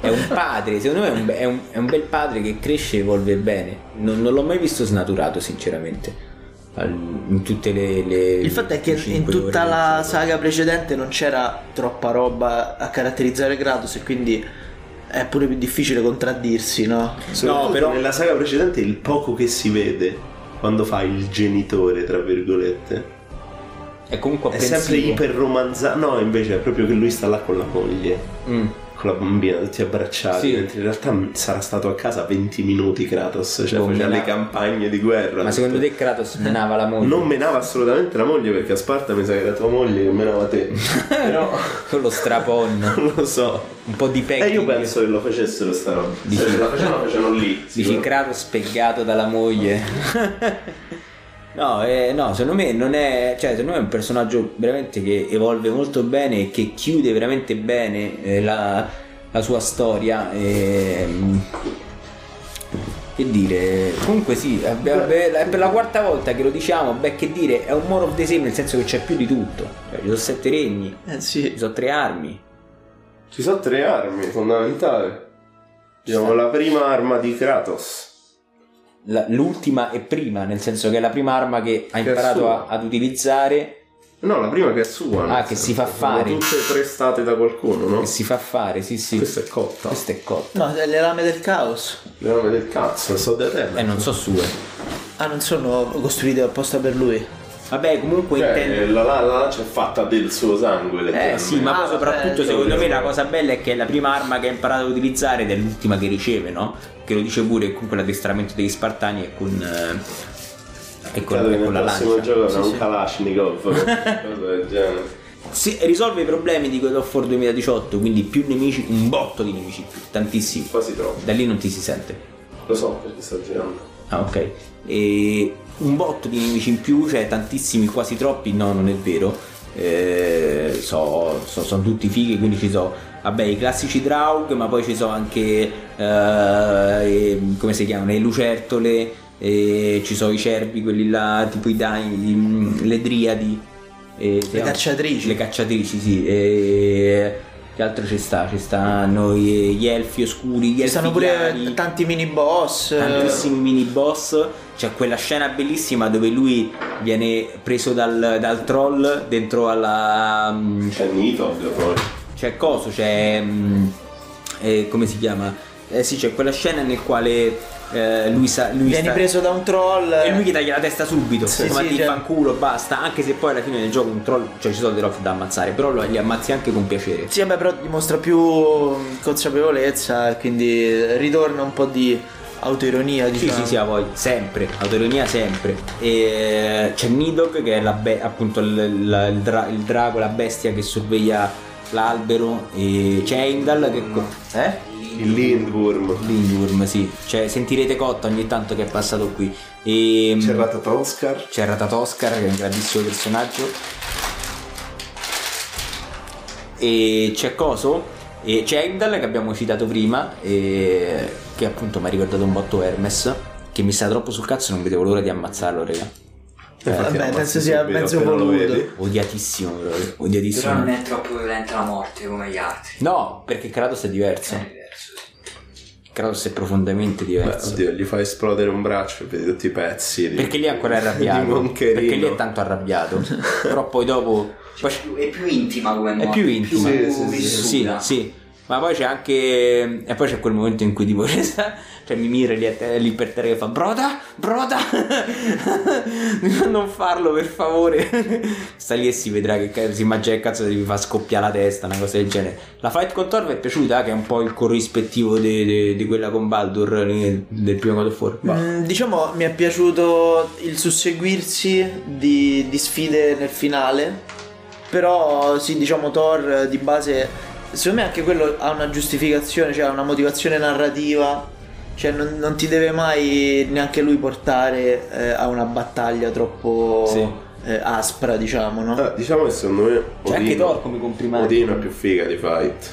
è un padre secondo me è un, è un- è un bel padre che cresce e evolve bene. Non, non l'ho mai visto snaturato sinceramente. Al- in tutte le, le Il fatto è che in tutta ore la saga precedente non c'era troppa roba a caratterizzare Kratos e quindi è pure più difficile contraddirsi, no? Soprattutto però- nella saga precedente il poco che si vede quando fa il genitore, tra virgolette, è comunque è sempre apprensivo iper romanzato. No, invece è proprio che lui sta là con la moglie, Mm. con la bambina, tutti abbracciati. Sì. Mentre in realtà sarà stato a casa 20 minuti Kratos, cioè Boh, faceva menava- le campagne di guerra. ma secondo te Kratos menava la moglie Non menava assolutamente la moglie perché a Sparta mi sa che era tua moglie che menava te. Però con lo strapon non lo so. un po' di E pecking io penso che lo facessero sta roba. Dici- Se la facevano, la facevano lì. Dici. Kratos spiegato dalla moglie. no, eh, no, secondo me non è. Cioè, secondo me è un personaggio veramente che evolve molto bene e che chiude veramente bene eh, la, la sua storia. E, che dire, comunque sì, è per è per la quarta volta che lo diciamo, beh che dire, è un more of the same nel senso che c'è più di tutto. Cioè, ci sono sette regni, Eh sì. ci sono tre armi. Ci sono tre armi fondamentali. Diciamo la prima arma di Kratos. La- l'ultima e prima, nel senso che è la prima arma che ha Che imparato a- ad utilizzare No, la prima che è sua. Ah, che senso, si fa sono fare. Tutte prestate da qualcuno, no? che si fa fare, sì sì. Questa è cotta. Questa è cotta. No, le lame del caos. Le nome del cazzo, so da te. E non so sue. Ah, non sono costruite apposta per lui. Vabbè, comunque Cioè, intendo... la, la, la lancia è fatta del suo sangue. Eh sì, ma Ah, soprattutto secondo me la cosa bella è che è la prima arma che ha imparato ad utilizzare ed è l'ultima che riceve, no? Che lo dice pure che comunque l'addestramento degli Spartani è con... eh, è con, è con la prossimo lancia. gioco Sì, un sì. Kalashnikov. cosa del genere. Sì, risolve i problemi di God of War 2018, quindi più nemici, un botto di nemici, tantissimi. Quasi troppo. Da lì non ti si sente. Lo so perché sto girando. Ah, ok. E un botto di nemici in più, cioè tantissimi, quasi troppi, no, non è vero. Eh, so, so- sono tutti fighi, quindi ci sono, vabbè, i classici Draug, ma poi ci sono anche, eh, come si chiamano, le lucertole, e ci sono i cervi, quelli là, tipo i dai, le driadi. Le cacciatrici. Le cacciatrici, sì. Che altro ci sta? Ci stanno gli elfi oscuri, gli Ci elfi stanno pure chiari, tanti mini boss. tantissimi mini boss. C'è quella scena bellissima dove lui viene preso dal, dal troll dentro alla. mm, C'è poi. c'è coso, c'è. mm, eh, come si chiama? Eh sì, c'è quella scena nel quale eh, lui, sa, lui Vieni sta- preso da un troll. e lui gli taglia la testa subito. Sì, ma sì, ti cioè- fanculo, basta. Anche se poi alla fine del gioco un troll, cioè ci sono dei rock da ammazzare, però lo- li ammazzi anche con piacere. Sì, vabbè, però dimostra più consapevolezza, quindi ritorna un po' di autoironia, Sì, diciamo. sì, sì, a voi, sempre, autoironia sempre. E c'è Nidog che è be- appunto il, la- il dra- il drago, la bestia che sorveglia l'albero. E c'è Heimdall che. co- Eh? Il Lindworm. Lindworm, sì. Cioè, sentirete Cotta ogni tanto che è passato qui. E C'è Ratatoscar. c'è Ratatoscar che è un grandissimo personaggio. E c'è Coso. E c'è Heimdall che abbiamo citato prima. E che appunto mi ha ricordato un botto Hermes. Che mi sta troppo sul cazzo e non vedevo l'ora di ammazzarlo, raga. Vabbè, ammazzi penso sia mezzo voluto. Odiatissimo, proprio. Però Odiatissimo. non è troppo violenta la morte come gli altri. No, perché Kratos è diverso. Sì. Kratos è profondamente Beh, diverso. oddio, gli fai esplodere un braccio e vedi tutti i pezzi. di- Perché lì è ancora arrabbiato. Perché lì è tanto arrabbiato. Però poi dopo. poi- È più, più intima come È più intima. Sì, sì, sì. Sì, sì. Ma poi c'è anche. E poi c'è quel momento in cui tipo. Cioè mi mira lì, lì per terra che fa. Broda! Broda! non farlo per favore. Sta lì e si vedrà che si immagina che cazzo devi far scoppiare la testa, una cosa del genere. La fight con Thor vi è piaciuta? Che è un po' il corrispettivo di, quella con Baldur eh, del primo God of War. Mm, diciamo mi è piaciuto il susseguirsi di, di sfide nel finale però sì diciamo Thor eh, di base secondo me anche quello ha una giustificazione cioè ha una motivazione narrativa cioè non, non ti deve mai neanche lui portare eh, a una battaglia troppo Sì. eh, aspra diciamo no? Ah, diciamo che secondo me C'è anche Odino- Thor come complimento. Odino è più figa di fight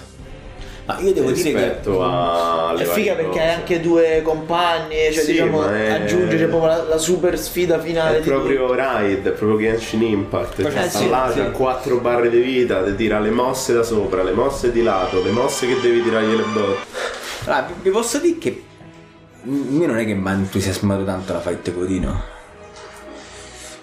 Ma io devo dire che. rispetto alle È figa perché hai anche due compagni, cioè Sì, diciamo è- aggiunge c'è proprio la, la super sfida finale È di proprio Raid, è proprio Genshin Impact. Eh, Cioè, sì, sta là, sì. c'ha 4 barre di vita, ti tira le mosse da sopra, le mosse di lato, le mosse che devi tirargli le botte. Allora, vi- vi posso dire che a me non è che mi ha entusiasmato tanto la fight Codino.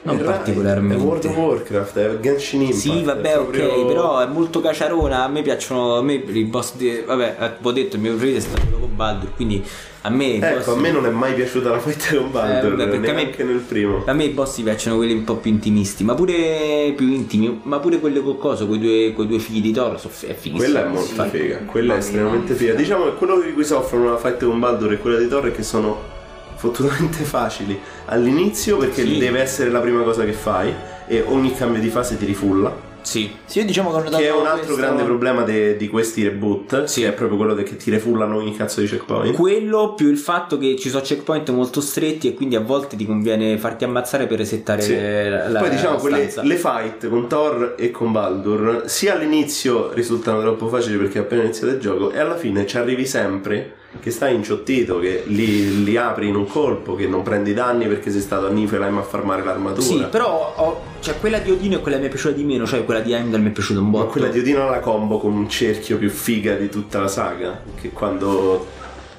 Non È Raid, particolarmente. È World of Warcraft, è Genshin Impact. Sì, vabbè, è ok, proprio- però è molto caciarona. A me piacciono. A me i boss di. Vabbè, eh, ho detto il mio preferito è stato quello con Baldur. Quindi a me. Ecco, boss- a me non è mai piaciuta la fight con Baldur, Eh, vabbè, perché a me- neanche nel primo. A me i boss piacciono quelli un po' più intimisti, ma pure più intimi, ma pure quelli col coso, quei due, quei due figli di Thor, so, è fighissimo. Quella è molto figa, quella è estremamente figa. Diciamo che quello di cui soffrono la fight con Baldur e quella di Thor è che sono fottutamente facili all'inizio perché Sì. deve essere la prima cosa che fai e ogni cambio di fase ti rifulla. Sì, Sì, io diciamo che Che è un altro questo- grande problema de- di questi reboot, Sì. che è proprio quello de- che ti refullano ogni cazzo di checkpoint. Quello più il fatto che ci sono checkpoint molto stretti e quindi a volte ti conviene farti ammazzare per resettare Sì. la, la Poi diciamo la quelle, le fight con Thor e con Baldur sia all'inizio risultano troppo facili perché appena iniziato il gioco e alla fine ci arrivi sempre che stai inciottito, che li, li apri in un colpo, che non prendi danni perché sei stato a Niflheim a farmare l'armatura. Sì, però ho- cioè, quella di Odino è quella che mi è piaciuta di meno, cioè quella di Heimdall mi è piaciuta un Ma botto. quella di Odino ha la combo con un cerchio più figa di tutta la saga. Che quando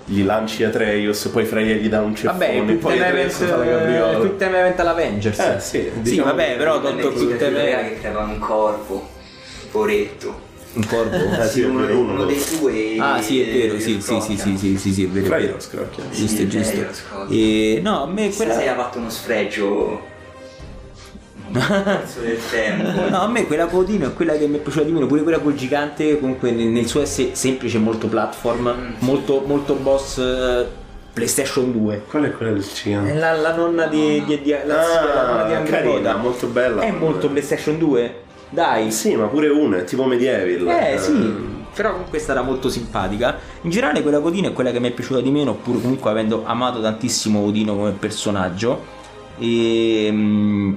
gli lanci Atreus, poi Freya gli dà un ceffone, Vabbè, Quick poi Atreus Event, fa la capriola. Quick Time Event all'Avengers. Eh, sì, Sì, diciamo vabbè, però tolto Quick Time Event. che aveva un corpo, poretto. Un corvo. Eh, sì, uno, uno uno dei due. Ah, sì, è vero, sì, sì, sì, sì, sì, sì, sì, è vero, è vero. scrocchia. Giusto, Sì, giusto. E no, a me Quella quella si era fatto uno sfregio. Un del tempo. No, a me quella con Odino è quella che mi è piaciuta di meno, pure quella col gigante, comunque nel, suo essere semplice, molto platform, molto, molto boss eh, PlayStation 2. Qual è quella del gigante? La, la nonna di, di, di- la, nonna di Ah, Angry carina, Boda. molto bella. È molto PlayStation 2? Dai. Sì, ma pure una, è tipo Medieval. Eh sì, però comunque è stata molto simpatica. In generale quella Codino è quella che mi è piaciuta di meno, pur comunque avendo amato tantissimo Odino come personaggio. E, mm,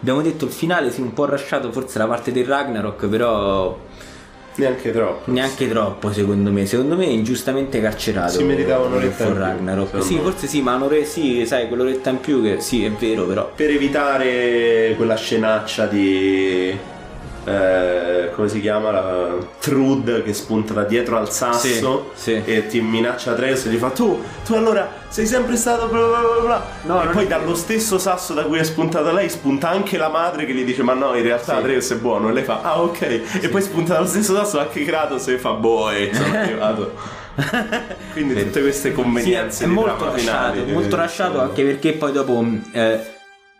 abbiamo detto il finale, sì, un po' rasciato forse la parte del Ragnarok, però Neanche troppo. neanche troppo secondo me. Secondo me è ingiustamente carcerato. Si meritava un'oretta in più, Ragnarok. secondo Sì, forse sì, ma un'ora sì, sai, quell'oretta in più che sì, è vero, però. Per evitare quella scenaccia di. Eh, come si chiama? La Trude che spunta da dietro al sasso Sì, sì. e ti minaccia Atreus e gli fa tu, tu allora sei sempre stato bla bla bla No, e poi è dallo stesso sasso da cui è spuntata lei spunta anche la madre che gli dice ma no in realtà Sì. Atreus è buono e lei fa ah ok e poi spunta dallo stesso sasso anche Kratos e fa boh sono arrivato quindi tutte queste Sì, convenienze è di molto finali, molto eh, lasciato insomma. anche perché poi dopo eh,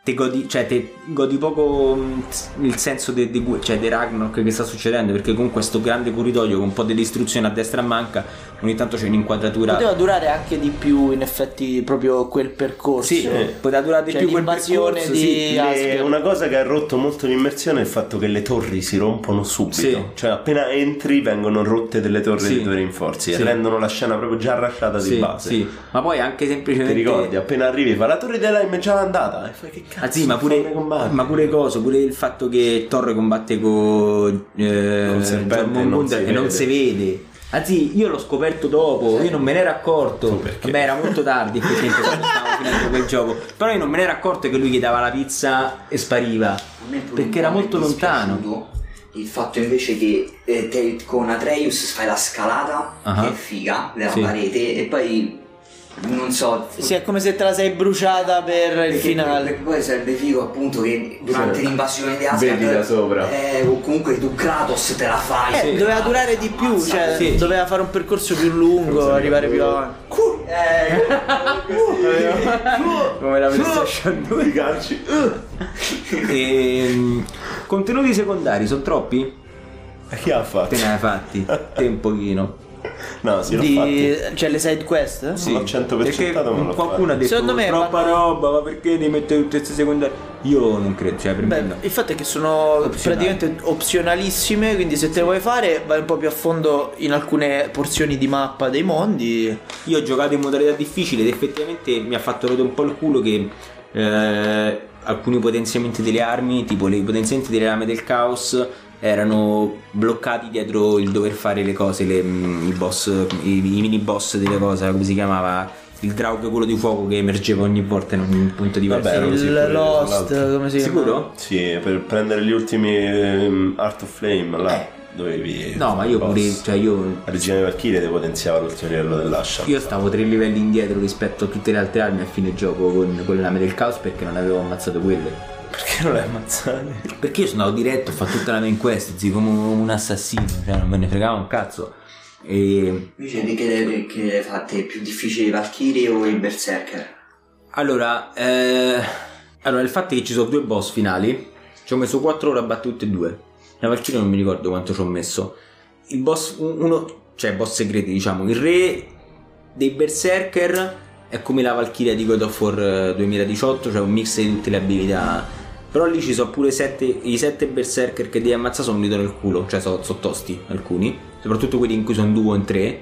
te godi, cioè, te godi poco mh, il senso de, de- cioè, dei Ragnarok che sta succedendo perché comunque sto grande corridoio con un po' di distruzione a destra e a manca ogni tanto c'è un'inquadratura Poteva durare anche di più, in effetti, proprio quel percorso. sì, poteva durare di Cioè, più quel percorso, di- sì. Le- una cosa che ha rotto molto l'immersione è il fatto che le torri si rompono subito. Sì. Cioè, appena entri vengono rotte delle torri Sì. dei tuoi rinforzi e Sì. rendono la scena proprio già rasciata di Sì, base. sì. ma poi anche Ti semplicemente ricordi? Appena arrivi, fa la torre Lime è già andata. E fai che cazzo? Ah sì, ma pure, ma pure cosa, pure il fatto che Thor combatte con eh, Col serpente e non si non vede. si vede. Anzi, io l'ho scoperto dopo, io non me ne ero accorto. Perché? Vabbè, era molto tardi effettivamente quando stavo finendo quel gioco. Però io non me ne ero accorto che lui gli dava la pizza e spariva. Perché era molto lontano. Il fatto invece che eh, te con Atreus fai la scalata, Ah. che è figa, della Sì. parete, e poi non so. Sì, è come se te la sei bruciata per il perché- finale. Perché poi sarebbe figo appunto che durante Sì. l'invasione di Asgard Vedi da sopra. eh, o comunque tu Kratos te la fai. Eh, doveva durare di più, cioè Sì. doveva fare un percorso più lungo, arrivare più avanti. Come la PlayStation 2. I calci. Ehm, contenuti secondari sono troppi? E chi ha fatto? Te ne hai fatti? Te un pochino. No, sì, Di, cioè le side quest? Sì. l'ho 100% perché ma l'ho qualcuno ha detto Secondo me troppa vanno- roba, ma perché devi mettere tutte queste secondarie? Io non credo, cioè per me Beh, no. il fatto è che sono Opzionali. praticamente opzionalissime, quindi se te le vuoi fare vai un po' più a fondo in alcune porzioni di mappa dei mondi. Io ho giocato in modalità difficile ed effettivamente mi ha fatto rotare un po' il culo che eh, alcuni potenziamenti delle armi, tipo i potenziamenti delle lame del caos, erano bloccati dietro il dover fare le cose, le, mm, i boss, i, i mini boss delle cose, come si chiamava? Il Draug, quello di fuoco che emergeva ogni volta in un punto diverso. Vabbè, erano il sicuri, Lost, come si chiama? Sicuro? Sì, per prendere gli ultimi ehm, Art of Flame là Eh. dovevi. No, ma io boss. pure, cioè io La regina di Valkyrie ti potenziava l'ultimo livello dell'ascia. Io stavo tre livelli indietro rispetto a tutte le altre armi a fine gioco con, con le lame del caos perché non avevo ammazzato quelle. Perché non le ammazzate? Perché io sono andato diretto, ho fatto tutta la main quest, zio, come un assassino, cioè non me ne fregava un cazzo. E Invece di che le, che le fatte più difficili Valkyrie o il Berserker? allora, eh, allora, il fatto è che ci sono due boss finali, ci ho messo 4 ore a battere tutte e due. La Valkyrie non mi ricordo quanto ci ho messo. Il boss, uno, cioè boss segreti, diciamo, il re dei Berserker è come la Valkyria di God of War eh, 2018, cioè un mix di tutte le abilità. Però lì ci sono pure sette, i sette berserker che devi ammazzare sono uniti nel culo, cioè sono, sono tosti alcuni, soprattutto quelli in cui sono due o in tre.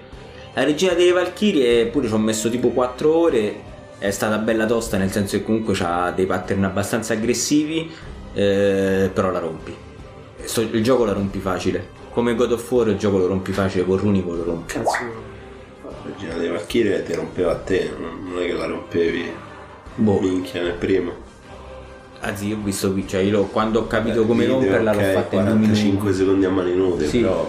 La regina delle Valchirie pure ci ho messo tipo 4 ore, è stata bella tosta nel senso che comunque ha dei pattern abbastanza aggressivi, eh, però la rompi. Il gioco la rompi facile, come God of War il gioco lo rompi facile, con Runico lo rompi. Cazzo. La regina dei Valkyrie ti rompeva a te, non è che la rompevi. Boh, Minchia nel primo. Anzi io ho visto qui, cioè io l'ho- quando ho capito Eh, come romperla l'ho ok, fatta in due minuti. 45 secondi a mani nude, Sì. però.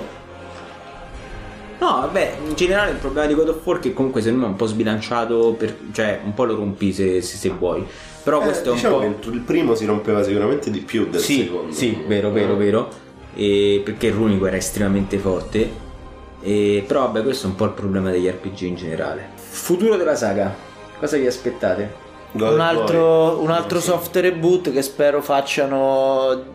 No, vabbè, in generale il problema di God of War è che comunque secondo me è un po' sbilanciato, per- cioè un po' lo rompi se, se- se vuoi. Però Eh, questo è un diciamo po'... il primo si rompeva sicuramente di più del Sì, secondo. sì, vero, vero, vero. E perché il runico era estremamente forte. E, però vabbè, questo è un po' il problema degli RPG in generale. Futuro della saga, cosa vi aspettate? Un altro, un altro soft reboot che spero facciano.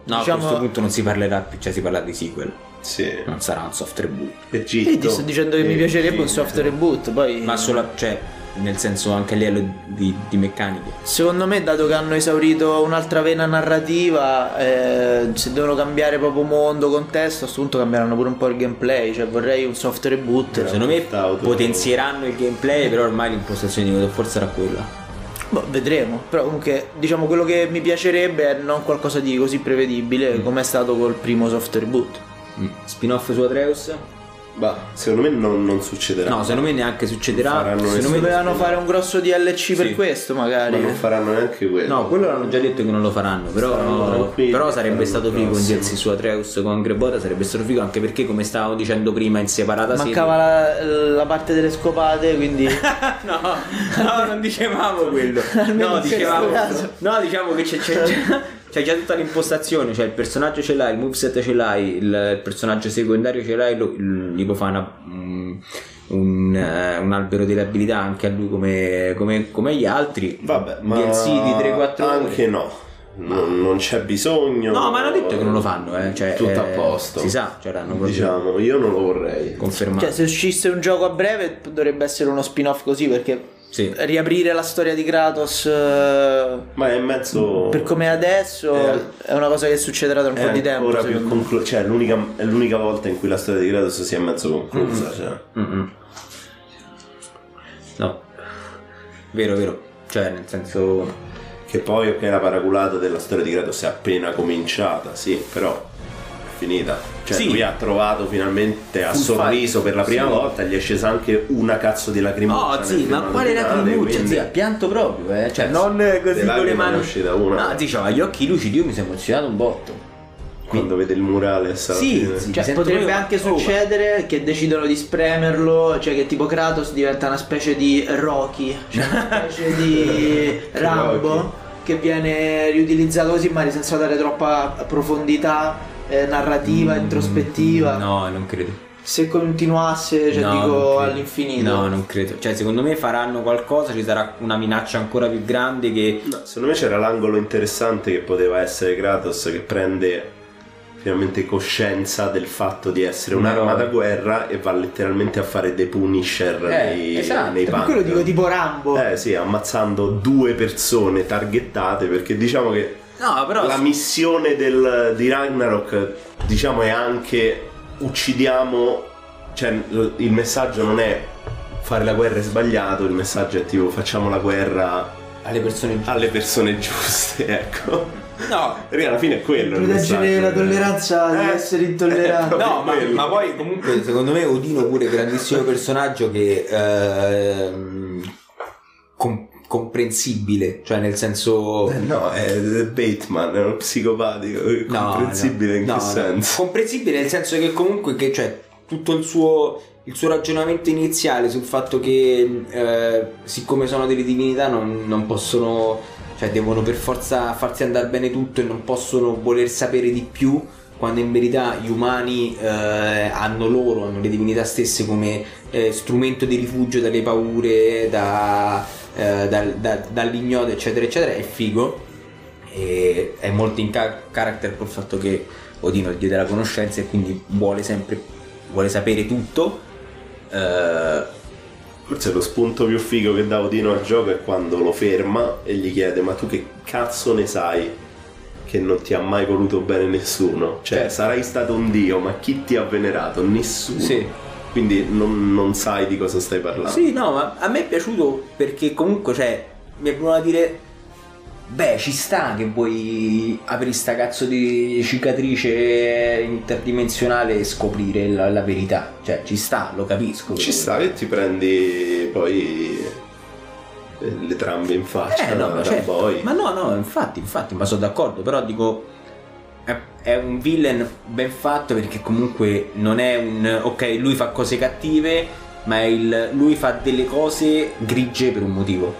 No, a diciamo, questo punto non si parlerà più, cioè si parla di sequel, Sì. non sarà un soft reboot. Egitto. Sì, ti sto dicendo che mi e piacerebbe un soft reboot. Poi, Ma solo, cioè, nel senso anche a livello di, di meccaniche. secondo me, dato che hanno esaurito un'altra vena narrativa, eh, se devono cambiare proprio mondo, contesto, a questo punto cambieranno pure un po' il gameplay. Cioè, vorrei un soft reboot. Secondo me potenzieranno il gameplay, però ormai l'impostazione di God of War sarà quella. Boh, vedremo. Però comunque, diciamo, quello che mi piacerebbe è non qualcosa di così prevedibile come è stato col primo soft reboot. Mm. Spin-off su Atreus? Bah, secondo me non, non succederà. No, secondo me neanche succederà. Secondo me. Dovevano fare un grosso DLC per Sì. questo, Ma magari. non faranno neanche quello. No, quello l'hanno già detto che non lo faranno, però, però sarebbe stato figo un. DLC su Atreus con Grebota, sarebbe stato figo anche perché come stavamo dicendo prima in separata Mancava la, la parte delle scopate, quindi. No, no, non dicevamo quello No, questo dicevamo. No, diciamo che c'è, c'è, c'è- c'è già tutta l'impostazione Cioè il personaggio ce l'hai, il moveset ce l'hai Il, il personaggio secondario ce l'hai lo- Gli può fare una- un, un, eh, un albero delle abilità Anche a lui come, come, come gli altri Vabbè, ma DLC di 3-4 anche no. Non, non c'è bisogno. No, ma hanno detto che non lo fanno, eh. cioè, Tutto a eh, posto. Si sa, cioè proprio Diciamo, io non lo vorrei. confermato. Cioè, se uscisse un gioco a breve, dovrebbe essere uno spin-off così, perché Sì. riaprire la storia di Kratos eh, Ma è mezzo. per come è adesso Eh. è una cosa che succederà tra un po' di tempo. ancora più conclu- cioè, è l'unica, è l'unica volta in cui la storia di Kratos si è mezzo conclusa. Cioè. Mm-mm. No, vero, vero. Cioè, nel senso, Che poi, ok, la paraculata della storia di Kratos è appena cominciata, sì, però finita. Cioè, Sì. lui ha trovato finalmente, ha Full sorriso per la prima Sì. volta, gli è scesa anche una cazzo di lacrimuccia. nel sì, ma quale lacrimuccia? quindi- Zia, ha pianto proprio, eh. Cioè, non così con le mani. uscita una. No, diceva, gli occhi lucidi, io mi sono emozionato un botto. Quando vede il murales alla Sì, sì. Cioè, potrebbe anche oh, succedere che decidono di spremerlo, cioè che tipo Kratos diventa una specie di Rocky, cioè una specie di Rambo che viene riutilizzato così magari senza dare troppa profondità eh, narrativa, introspettiva. Mm, No, non credo. Se continuasse, cioè No, dico all'infinito. No, non credo. Cioè, secondo me faranno qualcosa, ci sarà una minaccia ancora più grande che... No, secondo me c'era l'angolo interessante che poteva essere Kratos che prende finalmente coscienza del fatto di essere Una un'arma da guerra e va letteralmente a fare dei punisher Eh, nei, esatto. nei punk. quello dico tipo Rambo. Eh sì, ammazzando due persone targettate perché diciamo che No, però... la missione del- di Ragnarok diciamo è anche uccidiamo cioè il messaggio non è fare la guerra è sbagliato il messaggio è tipo facciamo la guerra Alle persone... alle persone giuste ecco. No, perché alla fine è quello il Proteggere messaggio. la tolleranza di Eh, essere eh, intolleranti. proprio No, ma, ma poi comunque secondo me Odino pure grandissimo personaggio che ehm, com- comprensibile, cioè nel senso Eh, no è Bateman è uno psicopatico No, comprensibile no, in no, che no. senso Comprensibile nel senso che comunque che cioè tutto il suo il suo ragionamento iniziale sul fatto che eh, siccome sono delle divinità non, non possono cioè devono per forza farsi andare bene tutto e non possono voler sapere di più quando in verità gli umani eh, hanno loro, hanno le divinità stesse come eh, strumento di rifugio dalle paure, da, eh, dal- da- dall'ignoto, eccetera, eccetera, è figo. E è molto in ca- character col fatto che Odino gli diede la conoscenza e quindi vuole sempre, vuole sapere tutto. Eh, Forse lo spunto più figo che dà Odino al gioco è quando lo ferma e gli chiede ma tu che cazzo ne sai che non ti ha mai voluto bene nessuno? Cioè Certo. sarai stato un dio ma chi ti ha venerato? Nessuno. Sì. Quindi non, non sai di cosa stai parlando. Sì, no, ma a me è piaciuto perché comunque, cioè, mi è venuto a dire, beh, ci sta che vuoi aprire sta cazzo di cicatrice interdimensionale e scoprire la, la verità. Cioè, ci sta, lo capisco. Ci sta che ti prendi poi le trambe in faccia Eh, no, ma, certo. ma no, no, infatti, infatti, ma sono d'accordo, però dico è, è un villain ben fatto perché comunque non è un ok, lui fa cose cattive, ma è il lui fa delle cose grigie per un motivo.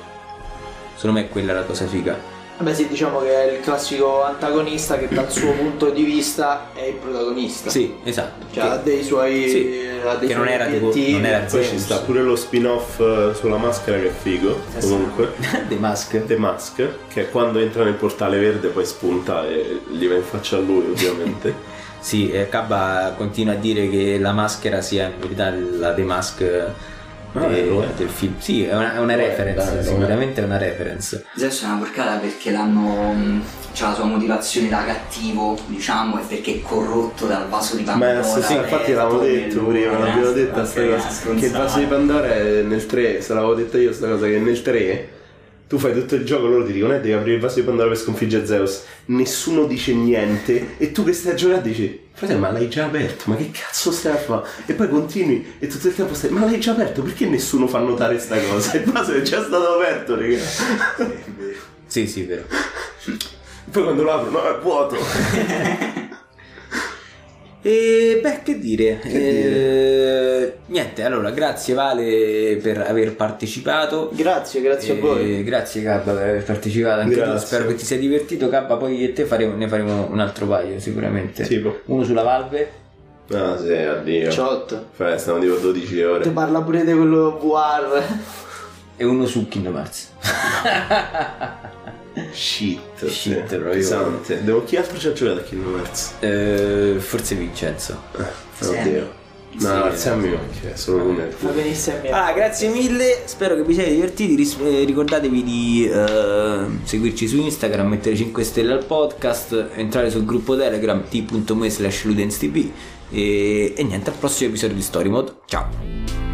Secondo me quella è la cosa figa. Vabbè sì, diciamo che è il classico antagonista che dal suo punto di vista è il protagonista. Sì, esatto. Cioè ha dei suoi, Sì, ha dei che non era tipo- non era Poi ci sta pure lo spin-off eh, sulla maschera che è figo. Comunque. The Mask. The Mask, che quando entra nel portale verde poi spunta e gli va in faccia a lui ovviamente. Sì, Cabba continua a dire che la maschera sia in verità la The Mask Ah, de- lo è. del film. Sì, è una, è una reference, dai, lo è. sicuramente è una reference. Zeus è una porcata perché l'hanno. mh, c'ha la sua motivazione da cattivo, diciamo, e perché è corrotto dal vaso di Pandora. Ma sì, sì, che infatti tutto detto prima, eh. l'abbiamo detta Ok, sta cosa. Che il vaso di Pandora è nel 3, se l'avevo detta io sta cosa che nel 3 Tu fai tutto il gioco, loro ti dicono, eh, devi aprire il vaso di Pandora per sconfiggere Zeus. Nessuno dice niente. E tu che stai a giocare dici, fratello, ma l'hai già aperto? Ma che cazzo stai a fare? E poi continui e tutto il tempo stai, ma l'hai già aperto? Perché nessuno fa notare sta cosa? Il vaso è già stato aperto, raga. Sì, sì, vero. Poi quando lo apro, no, è vuoto. E beh, che dire? Eh, niente, allora, grazie Vale per aver partecipato. Grazie, grazie a Eh, voi. Grazie Gabba per aver partecipato anche tu. Grazie. Spero che ti sia divertito. Gabba, poi io e te faremo- ne faremo un altro paio sicuramente. Tipo? Uno sulla Valve. Ah sì, addio. Ciotto. Fai, stiamo tipo 12 ore. Ti parla pure di quello VR. E uno su Kingdom Hearts. Shit. Shit, sì. proprio. Pesante. Devo... Chi altro ci ha giocato a Kingdom Hearts? Eh, forse Vincenzo. Oddio. No, grazie a me perché è solo Va benissimo. Ah, grazie mille, spero che vi siate divertiti. Ris- eh, ricordatevi di eh, seguirci su Instagram, mettere 5 stelle al podcast, entrare sul gruppo Telegram t.me slash ludenstv e, e niente, al prossimo episodio di Story Mode. Ciao!